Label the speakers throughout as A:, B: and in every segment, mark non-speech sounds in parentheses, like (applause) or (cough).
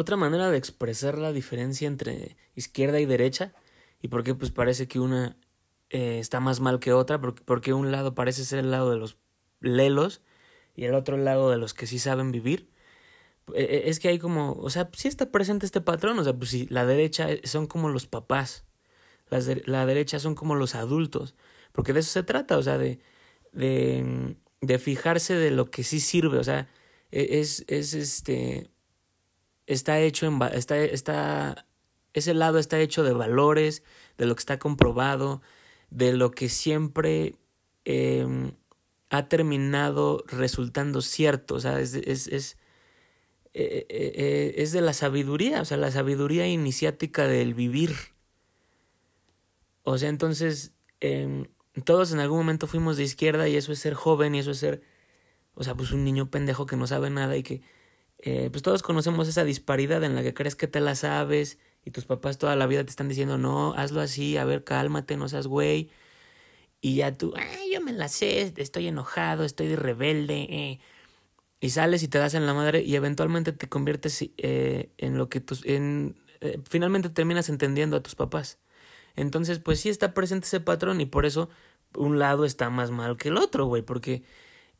A: otra manera de expresar la diferencia entre izquierda y derecha y por qué pues parece que una eh, está más mal que otra, porque, porque un lado parece ser el lado de los lelos y el otro lado de los que sí saben vivir. Eh, eh, es que hay como, o sea, sí está presente este patrón, o sea, pues sí, la derecha son como los papás, la derecha son como los adultos, porque de eso se trata, o sea, de, de, de fijarse de lo que sí sirve, o sea, e, es, es este, está hecho en, está, ese lado está hecho de valores, de lo que está comprobado, de lo que siempre eh, ha terminado resultando cierto, o sea, es, es, es, eh, eh, es de la sabiduría, o sea, la sabiduría iniciática del vivir. O sea, entonces, eh, todos en algún momento fuimos de izquierda y eso es ser joven y eso es ser, o sea, pues un niño pendejo que no sabe nada y que, eh, pues todos conocemos esa disparidad en la que crees que te la sabes y tus papás toda la vida te están diciendo, no, hazlo así, a ver, cálmate, no seas güey. Y ya tú, yo me la sé, estoy enojado, estoy rebelde. Eh. Y sales y te das en la madre y eventualmente te conviertes eh, en lo que tus... En, eh, finalmente terminas entendiendo a tus papás. Entonces, pues sí está presente ese patrón y por eso un lado está más mal que el otro, güey, porque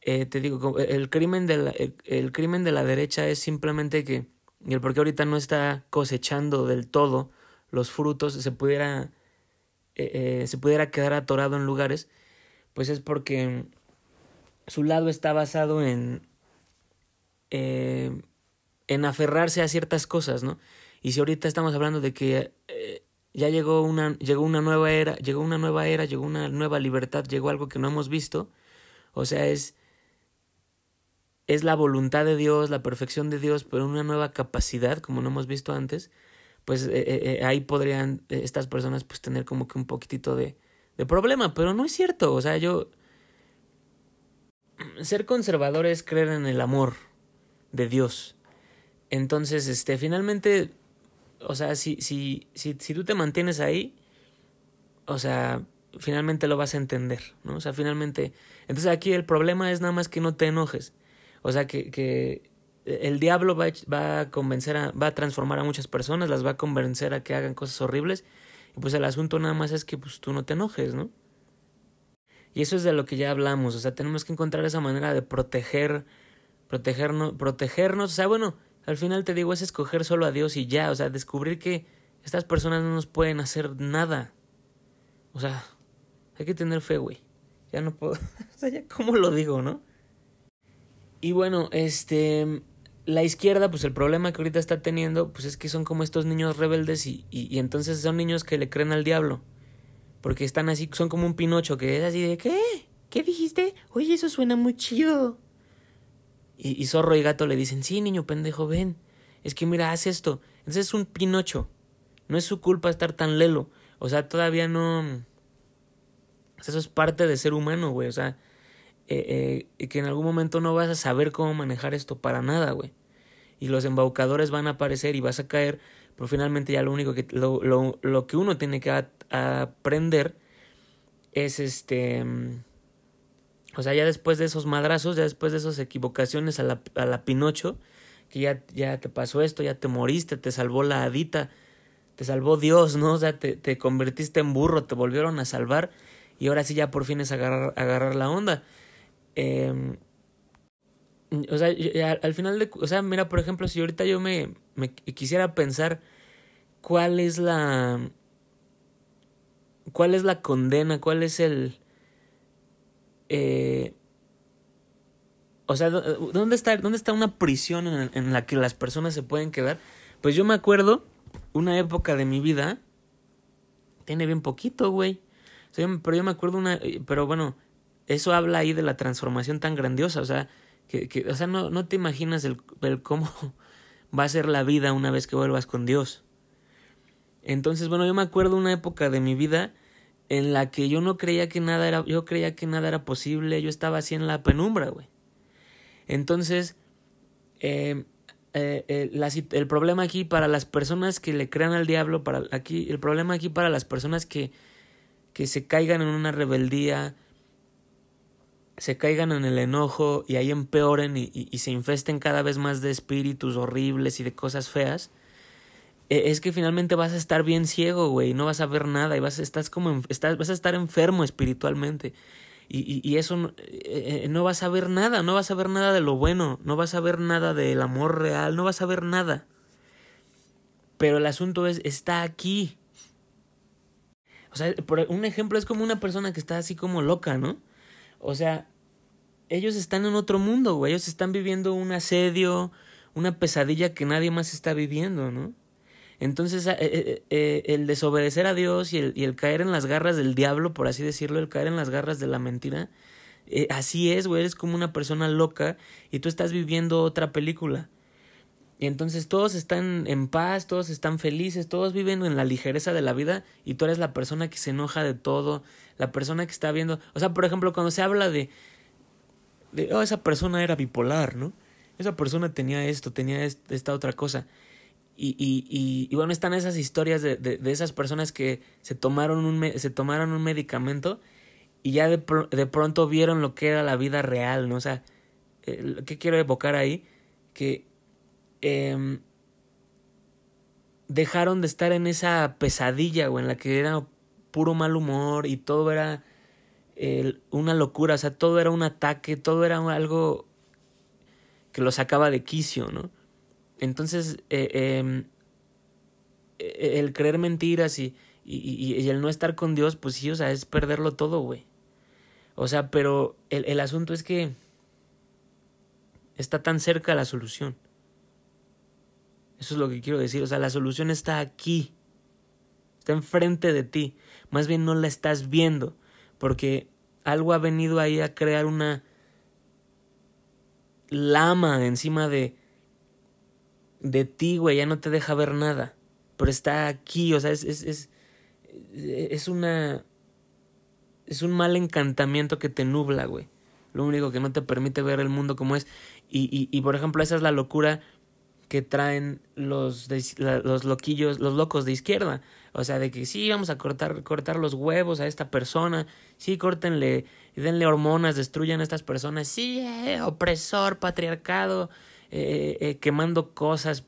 A: eh, te digo, el crimen, de la, el, crimen de la derecha es simplemente que, el porque ahorita no está cosechando del todo los frutos, se pudiera, eh, eh, se pudiera quedar atorado en lugares, pues es porque su lado está basado en, eh, en aferrarse a ciertas cosas, ¿no? Y si ahorita estamos hablando de que ya llegó una, llegó una nueva era, llegó una nueva era, llegó una nueva libertad, llegó algo que no hemos visto, o sea, es, es la voluntad de Dios, la perfección de Dios, pero una nueva capacidad, como no hemos visto antes, pues eh, eh, ahí podrían estas personas pues tener como que un poquitito de, de problema, pero no es cierto, o sea, yo... Ser conservador es creer en el amor de Dios. Entonces, este, finalmente, o sea, si, si, si, si tú te mantienes ahí, o sea, finalmente lo vas a entender, ¿no? O sea, finalmente... Entonces aquí el problema es nada más que no te enojes. O sea, que, que el diablo va, va a convencer, a, va a transformar a muchas personas, las va a convencer a que hagan cosas horribles. Y pues el asunto nada más es que pues tú no te enojes, ¿no? Y eso es de lo que ya hablamos, o sea, tenemos que encontrar esa manera de proteger, protegernos, protegernos, o sea, bueno, al final te digo, es escoger solo a Dios y ya, o sea, descubrir que estas personas no nos pueden hacer nada. O sea, hay que tener fe, güey. Ya no puedo, (laughs) o sea, ya cómo lo digo, ¿no? Y bueno, este, la izquierda, pues el problema que ahorita está teniendo, pues es que son como estos niños rebeldes y, y, y entonces son niños que le creen al diablo. Porque están así, son como un pinocho que es así de, ¿qué? ¿Qué dijiste? Oye, eso suena muy chido. Y, y, zorro y gato le dicen, sí, niño pendejo, ven. Es que mira, haz esto. Entonces es un pinocho. No es su culpa estar tan lelo. O sea, todavía no... Eso es parte de ser humano, güey. O sea, eh, eh, que en algún momento no vas a saber cómo manejar esto para nada, güey. Y los embaucadores van a aparecer y vas a caer, pero finalmente ya lo único que... Lo, lo, que uno tiene que aprender es este... O sea, ya después de esos madrazos, ya después de esas equivocaciones a la, a la Pinocho, que ya, ya te pasó esto, ya te moriste, te salvó la hadita, te salvó Dios, ¿no? O sea, te, te convertiste en burro, te volvieron a salvar y ahora sí ya por fin es agarrar, agarrar la onda. Eh, o sea, al final de... O sea, mira, por ejemplo, si ahorita yo me, quisiera pensar cuál es la... cuál es la condena, cuál es el... Eh, o sea, ¿dónde está, ¿dónde está una prisión en, la que las personas se pueden quedar? Pues yo me acuerdo una época de mi vida. Tiene bien poquito, güey. Pero yo me acuerdo una. Pero bueno, eso habla ahí de la transformación tan grandiosa. O sea, que, o sea, no, no te imaginas el, el cómo (laughs) va a ser la vida una vez que vuelvas con Dios. Entonces, bueno, yo me acuerdo una época de mi vida en la que yo no creía que nada era, yo creía que nada era posible, yo estaba así en la penumbra, güey. Entonces, eh, eh, eh, el problema aquí para las personas que le crean al diablo, para aquí, el problema aquí para las personas que, que se caigan en una rebeldía, se caigan en el enojo y ahí empeoren y, y, se infesten cada vez más de espíritus horribles y de cosas feas, e, es que finalmente vas a estar bien ciego, güey, no vas a ver nada y vas, estás como, estás, vas a estar enfermo espiritualmente. Y, y, eso eh, eh, no vas a ver nada, no vas a ver nada de lo bueno, no vas a ver nada del amor real, no vas a ver nada. Pero el asunto es, está aquí. O sea, por un ejemplo es como una persona que está así como loca, ¿no? O sea, ellos están en otro mundo, güey. Ellos están viviendo un asedio, una pesadilla que nadie más está viviendo, ¿no? Entonces, eh, eh, eh, el desobedecer a Dios y el, y el, caer en las garras del diablo, por así decirlo, el caer en las garras de la mentira, así es, güey. Eres como una persona loca y tú estás viviendo otra película. Y entonces todos están en paz, todos están felices, todos viven en la ligereza de la vida y tú eres la persona que se enoja de todo, la persona que está viendo, o sea, por ejemplo, cuando se habla de, de oh, esa persona era bipolar, ¿no? Esa persona tenía esto, tenía esta otra cosa. Y, y, y, bueno, están esas historias de, de, de, esas personas que se tomaron un, se tomaron un medicamento y ya de, de pronto vieron lo que era la vida real, ¿no? O sea, ¿qué quiero evocar ahí? Que eh, dejaron de estar en esa pesadilla, o en la que era puro mal humor y todo era una locura, o sea, todo era un ataque, todo era algo que los sacaba de quicio, ¿no? Entonces, eh, em, e, el creer mentiras y, y, y, el no estar con Dios, pues sí, o sea, es perderlo todo, güey. O sea, pero el, el asunto es que está tan cerca la solución. Eso es lo que quiero decir. O sea, la solución está aquí. Está enfrente de ti. Más bien no la estás viendo. Porque algo ha venido ahí a crear una lama encima de de ti, güey, ya no te deja ver nada. Pero está aquí, o sea, es, es, es, es una... Es un mal encantamiento que te nubla, güey. Lo único que no te permite ver el mundo como es. Y, y, y por ejemplo, esa es la locura que traen los, los loquillos, los locos de izquierda. O sea, de que sí, vamos a cortar, cortar los huevos a esta persona, sí, córtenle, denle hormonas, destruyan a estas personas, sí, eh, opresor, patriarcado, eh, eh, quemando cosas,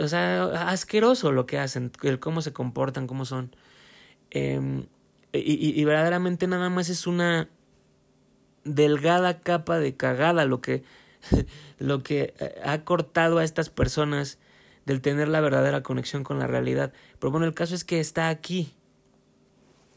A: o sea, asqueroso lo que hacen, el cómo se comportan, cómo son. Em, y verdaderamente nada más es una delgada capa de cagada lo que (laughs) lo que eh, ha cortado a estas personas del tener la verdadera conexión con la realidad. Pero bueno, el caso es que está aquí.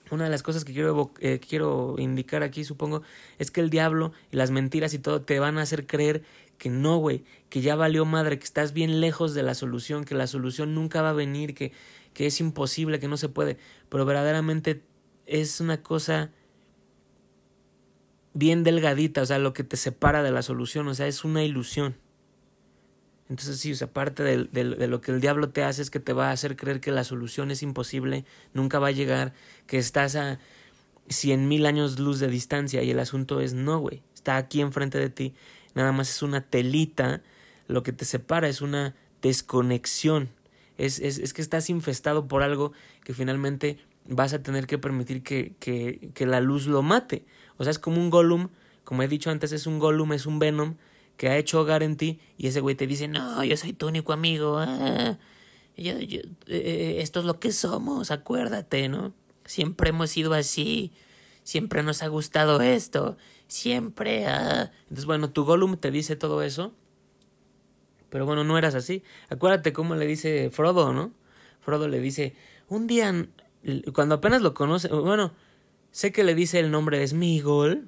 A: Una de las cosas que quiero, eh, quiero indicar aquí, supongo, es que el diablo y las mentiras y todo te van a hacer creer que no, güey, que ya valió madre, que estás bien lejos de la solución, que la solución nunca va a venir, que, que es imposible, que no se puede. Pero verdaderamente es una cosa bien delgadita, o sea, lo que te separa de la solución, o sea, es una ilusión. Entonces sí, o sea, parte de, lo que el diablo te hace es que te va a hacer creer que la solución es imposible, nunca va a llegar, que estás a cien mil años luz de distancia y el asunto es no, güey, está aquí enfrente de ti, nada más es una telita, lo que te separa es una desconexión, es, es, es que estás infestado por algo que finalmente vas a tener que permitir que, que, que la luz lo mate. O sea, es como un Gollum, como he dicho antes, es un Gollum, es un Venom que ha hecho hogar en ti y ese güey te dice, no, yo soy tu único amigo, ah, yo, eh, esto es lo que somos, acuérdate, ¿no? Siempre hemos sido así, siempre nos ha gustado esto, siempre... Ah. Entonces, bueno, tu Gollum te dice todo eso, pero bueno, no eras así. Acuérdate cómo le dice Frodo, ¿no? Frodo le dice, un día, cuando apenas lo conoce, bueno, Sé que le dice el nombre de Smigol.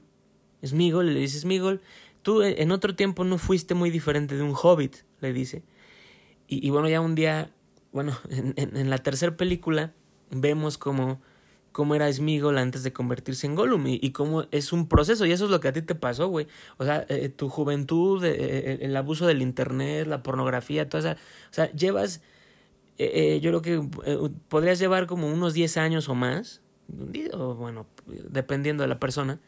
A: Smigol, le dice Smigol. Tú eh, en otro tiempo no fuiste muy diferente de un hobbit, le dice. Y, bueno, ya un día, bueno, (laughs) en, la tercera película vemos cómo, cómo era Smigol antes de convertirse en Gollum y, y, cómo es un proceso. Y eso es lo que a ti te pasó, güey. O sea, eh, tu juventud, eh, el abuso del internet, la pornografía, toda esa... O sea, llevas... yo creo que podrías llevar como unos 10 años o más o bueno, dependiendo de la persona,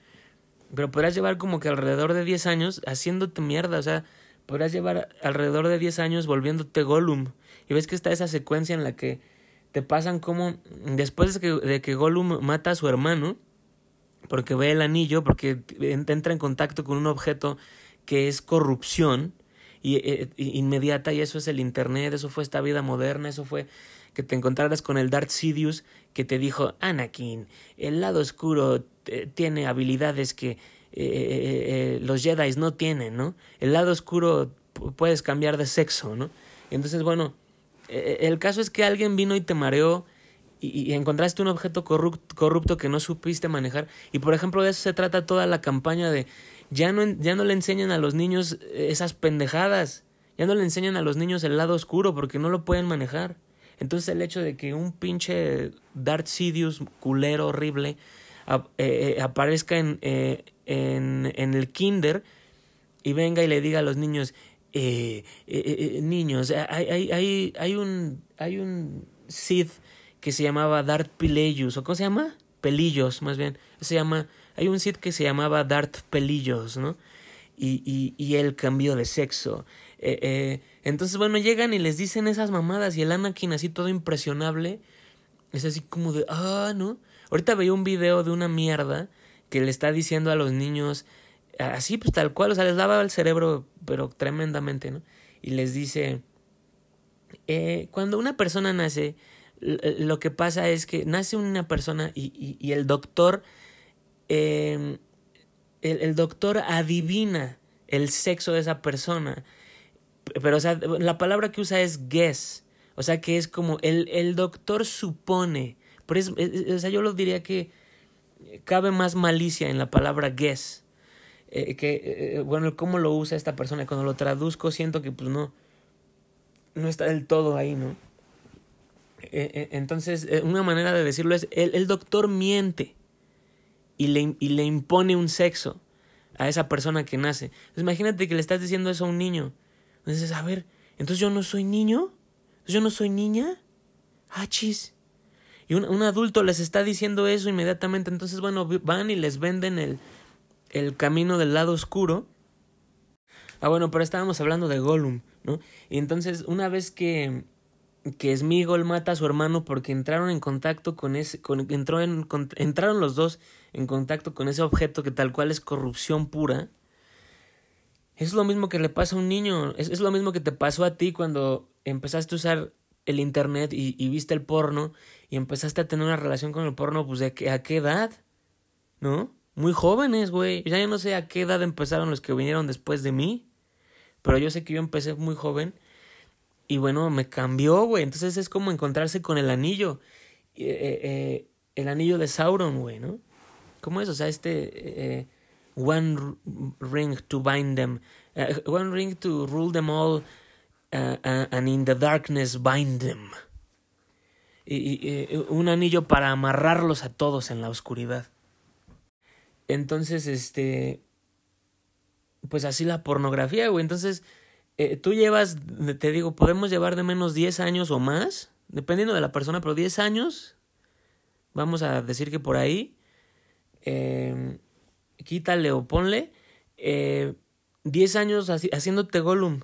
A: pero podrás llevar como que alrededor de 10 años haciéndote mierda, o sea, podrás llevar alrededor de 10 años volviéndote Gollum. Y ves que está esa secuencia en la que te pasan como después de que, de que Gollum mata a su hermano, porque ve el anillo, porque entra en contacto con un objeto que es corrupción y, e, e, inmediata y eso es el Internet, eso fue esta vida moderna, eso fue que te encontraras con el Darth Sidious que te dijo, Anakin, el lado oscuro eh, tiene habilidades que eh, eh, los Jedi no tienen, ¿no? El lado oscuro puedes cambiar de sexo, ¿no? Entonces, bueno, el caso es que alguien vino y te mareó y, encontraste un objeto corrupto, que no supiste manejar. Y por ejemplo, de eso se trata toda la campaña de ya no, ya no le enseñan a los niños esas pendejadas, ya no le enseñan a los niños el lado oscuro porque no lo pueden manejar. Entonces el hecho de que un pinche Darth Sidious culero horrible eh, eh, aparezca en, eh, en, el kinder y venga y le diga a los niños, niños, hay, hay, hay, hay, un, hay un Sith que se llamaba Darth Pelillos, ¿o cómo se llama? Pelillos, más bien. Se llama, hay un Sith que se llamaba Darth Pelillos, ¿no? Y, y, y él cambió de sexo. Eh, eh, entonces, bueno, llegan y les dicen esas mamadas y el Anakin así todo impresionable. Es así como de, ah, ¿no? Ahorita veía un video de una mierda que le está diciendo a los niños, así pues tal cual, o sea, les daba el cerebro, pero tremendamente, ¿no? Y les dice, eh, cuando una persona nace, lo que pasa es que nace una persona y, y, el doctor, em, el, el doctor adivina el sexo de esa persona pero, o sea, la palabra que usa es guess. O sea, que es como el, el doctor supone. Pero es, o sea, yo lo diría que cabe más malicia en la palabra guess. Eh, que, eh, eh, bueno, cómo lo usa esta persona. Cuando lo traduzco, siento que, pues, no. No está del todo ahí, ¿no? entonces, una manera de decirlo es: el, el doctor miente y le, y le impone un sexo a esa persona que nace. Entonces, imagínate que le estás diciendo eso a un niño. Entonces, a ver, entonces yo no soy niño, yo no soy niña. Ah, chis. Y un, un, adulto les está diciendo eso inmediatamente. Entonces, bueno, van y les venden el, el camino del lado oscuro. Ah, bueno, pero estábamos hablando de Gollum, ¿no? Y entonces, una vez que, que Smigol mata a su hermano porque entraron en contacto con ese, con, entró en, entraron los dos en contacto con ese objeto que tal cual es corrupción pura, es lo mismo que le pasa a un niño, es, lo mismo que te pasó a ti cuando empezaste a usar el internet y, viste el porno y empezaste a tener una relación con el porno, pues ¿de a qué edad? ¿No? Muy jóvenes, güey. Ya yo no sé a qué edad empezaron los que vinieron después de mí, pero yo sé que yo empecé muy joven y bueno, me cambió, güey. Entonces es como encontrarse con el anillo, eh, eh, eh el anillo de Sauron, güey, ¿no? ¿Cómo es? O sea, este... One ring to bind them, one ring to rule them all, and in the darkness bind them. Y, un anillo para amarrarlos a todos en la oscuridad. Entonces, este. Pues así la pornografía, güey. Entonces, eh, tú llevas, te digo, podemos llevar de menos 10 años o más, dependiendo de la persona, pero 10 años, vamos a decir que por ahí. Eh, quítale o ponle, eh, 10 años haciéndote Gollum.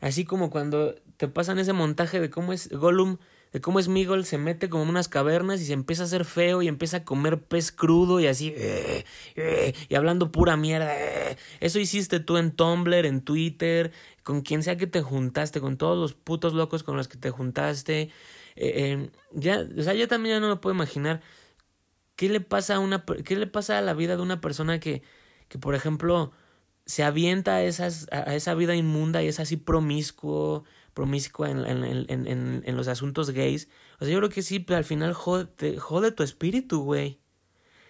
A: Así como cuando te pasan ese montaje de cómo es Gollum, de cómo es Migol, se mete como en unas cavernas y se empieza a hacer feo y empieza a comer pez crudo y así, eh, eh, y hablando pura mierda. Eh. Eso hiciste tú en Tumblr, en Twitter, con quien sea que te juntaste, con todos los putos locos con los que te juntaste. ya, o sea, yo también ya no me puedo imaginar ¿Qué le pasa a una qué le pasa a la vida de una persona que, que por ejemplo, se avienta a, esas, a esa vida inmunda y es así promiscuo, promiscua en, en, en, en, los asuntos gays? O sea, yo creo que sí, pero al final jode, jode tu espíritu, güey.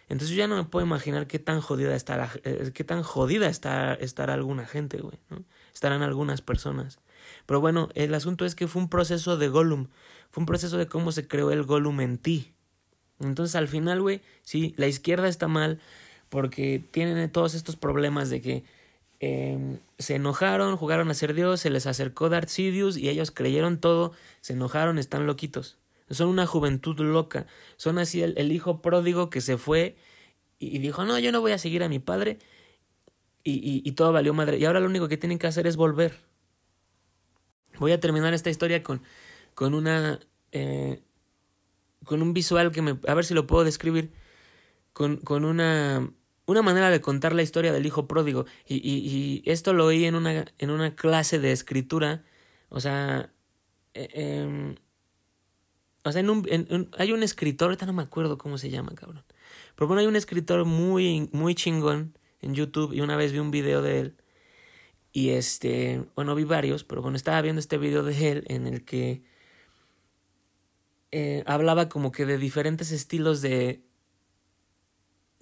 A: Entonces yo ya no me puedo imaginar qué tan jodida está eh, qué tan jodida está estará alguna gente, güey. Estarán algunas personas. Pero bueno, el asunto es que fue un proceso de Gollum, fue un proceso de cómo se creó el Gollum en ti. Entonces al final, güey, sí, la izquierda está mal porque tienen todos estos problemas de que eh, se enojaron, jugaron a ser Dios, se les acercó Darth Sidious y ellos creyeron todo, se enojaron, están loquitos. Son una juventud loca, son así el, hijo pródigo que se fue y, dijo, no, yo no voy a seguir a mi padre y, y, y, todo valió madre. Y ahora lo único que tienen que hacer es volver. Voy a terminar esta historia con, con una... Eh, con un visual que me... A ver si lo puedo describir. con, con una, una manera de contar la historia del hijo pródigo. Y, esto lo oí en una, en una clase de escritura. O sea, eh, em, o sea, en un, hay un escritor, ahorita no me acuerdo cómo se llama, cabrón. Pero bueno, hay un escritor muy, muy chingón en YouTube y una vez vi un video de él. Y este, bueno, vi varios, pero bueno, estaba viendo este video de él en el que eh, hablaba como que de diferentes estilos de,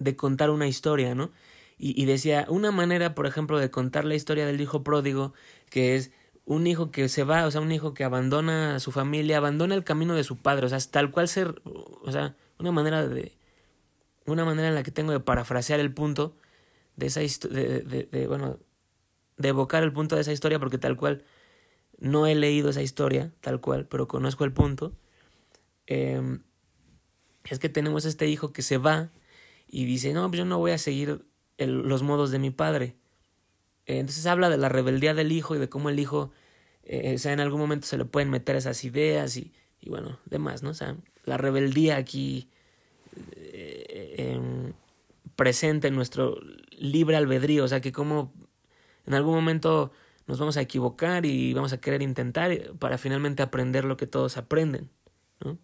A: de contar una historia, ¿no? Y, decía, una manera, por ejemplo, de contar la historia del hijo pródigo, que es un hijo que se va, o sea, un hijo que abandona a su familia, abandona el camino de su padre, o sea, tal cual ser, o sea, una manera de, una manera en la que tengo de parafrasear el punto de esa historia, de, bueno, de evocar el punto de esa historia, porque tal cual no he leído esa historia, tal cual, pero conozco el punto, eh, es que tenemos este hijo que se va y dice, no, pues yo no voy a seguir los modos de mi padre. Entonces habla de la rebeldía del hijo y de cómo el hijo, eh, o sea, en algún momento se le pueden meter esas ideas y, y bueno, demás, ¿no? O sea, la rebeldía aquí eh, presente en nuestro libre albedrío, o sea, que como en algún momento nos vamos a equivocar y vamos a querer intentar para finalmente aprender lo que todos aprenden, ¿no?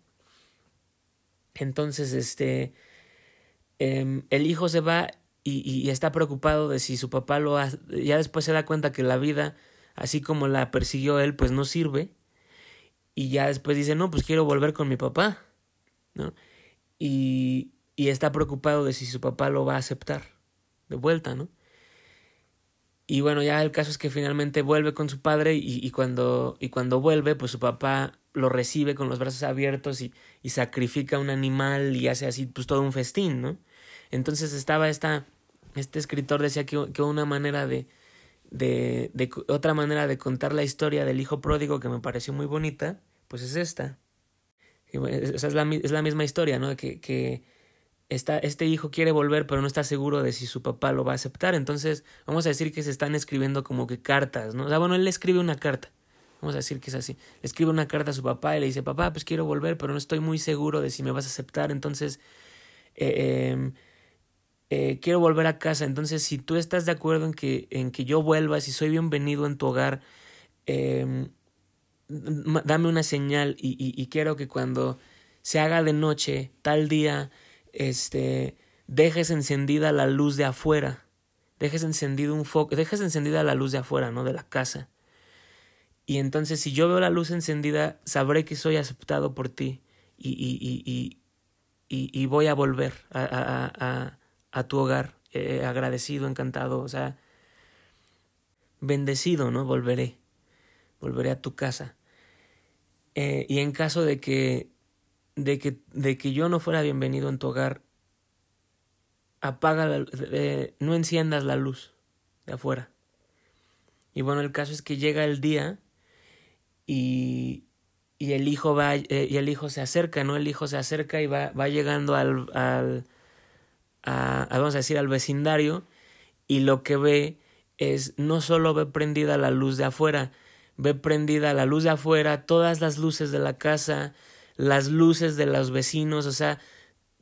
A: Entonces, este, eh, el hijo se va y, está preocupado de si su papá lo hace, ya después se da cuenta que la vida, así como la persiguió él, pues no sirve, y ya después dice, no, pues quiero volver con mi papá, ¿no? Y, está preocupado de si su papá lo va a aceptar de vuelta, ¿no? Y bueno, ya el caso es que finalmente vuelve con su padre y, y, cuando, y cuando vuelve, pues su papá lo recibe con los brazos abiertos y, y sacrifica un animal y hace así pues todo un festín, ¿no? Entonces estaba esta, este escritor decía que, que una manera de, de, de, otra manera de contar la historia del hijo pródigo que me pareció muy bonita, pues es esta. Esa es la, es la misma historia, ¿no? Que, que está, este hijo quiere volver, pero no está seguro de si su papá lo va a aceptar. Entonces, vamos a decir que se están escribiendo como que cartas, ¿no? O sea, bueno, él le escribe una carta. Vamos a decir que es así. Le escribe una carta a su papá y le dice, papá, pues quiero volver, pero no estoy muy seguro de si me vas a aceptar. Entonces, eh, eh, eh, quiero volver a casa. Entonces, si tú estás de acuerdo en que, en que yo vuelva, si soy bienvenido en tu hogar, eh, dame una señal y, quiero que cuando se haga de noche, tal día, este, dejes encendida la luz de afuera, dejes encendido un foco, dejes encendida la luz de afuera, ¿no? De la casa. Y entonces, si yo veo la luz encendida, sabré que soy aceptado por ti y, y, y, y, voy a volver a a tu hogar, eh, agradecido, encantado, o sea, bendecido, ¿no? Volveré, volveré a tu casa. Eh, y en caso de que, de que, de que yo no fuera bienvenido en tu hogar, apaga, la, eh, no enciendas la luz de afuera. Y bueno, el caso es que llega el día y, y el hijo va, eh, y el hijo se acerca, ¿no? El hijo se acerca y va, va llegando al, al a, vamos a decir, al vecindario y lo que ve es no solo ve prendida la luz de afuera, ve prendida la luz de afuera, todas las luces de la casa, las luces de los vecinos, o sea,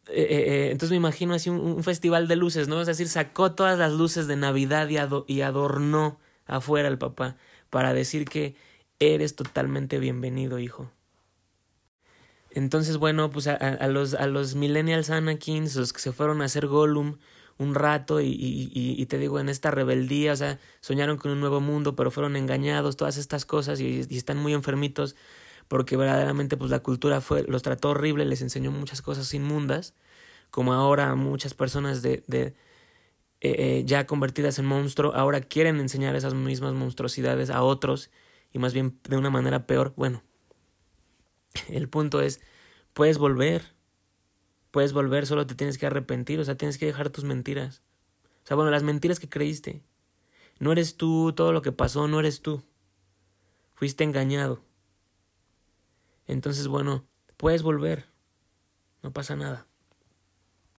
A: eh, eh, entonces me imagino así un, festival de luces, ¿no? Es decir, sacó todas las luces de Navidad y, ado y adornó afuera el papá para decir que eres totalmente bienvenido, hijo. Entonces, bueno, pues a, los, a los millennials Anakins, los que se fueron a hacer Gollum un rato y, y, te digo, en esta rebeldía, o sea, soñaron con un nuevo mundo, pero fueron engañados, todas estas cosas y, y están muy enfermitos porque verdaderamente pues la cultura fue, los trató horrible, les enseñó muchas cosas inmundas, como ahora muchas personas de, de eh, eh, ya convertidas en monstruo, ahora quieren enseñar esas mismas monstruosidades a otros y más bien de una manera peor, bueno, el punto es, puedes volver, puedes volver, solo te tienes que arrepentir, o sea, tienes que dejar tus mentiras. O sea, bueno, las mentiras que creíste. No eres tú, todo lo que pasó, no eres tú. Fuiste engañado. Entonces, bueno, puedes volver. No pasa nada.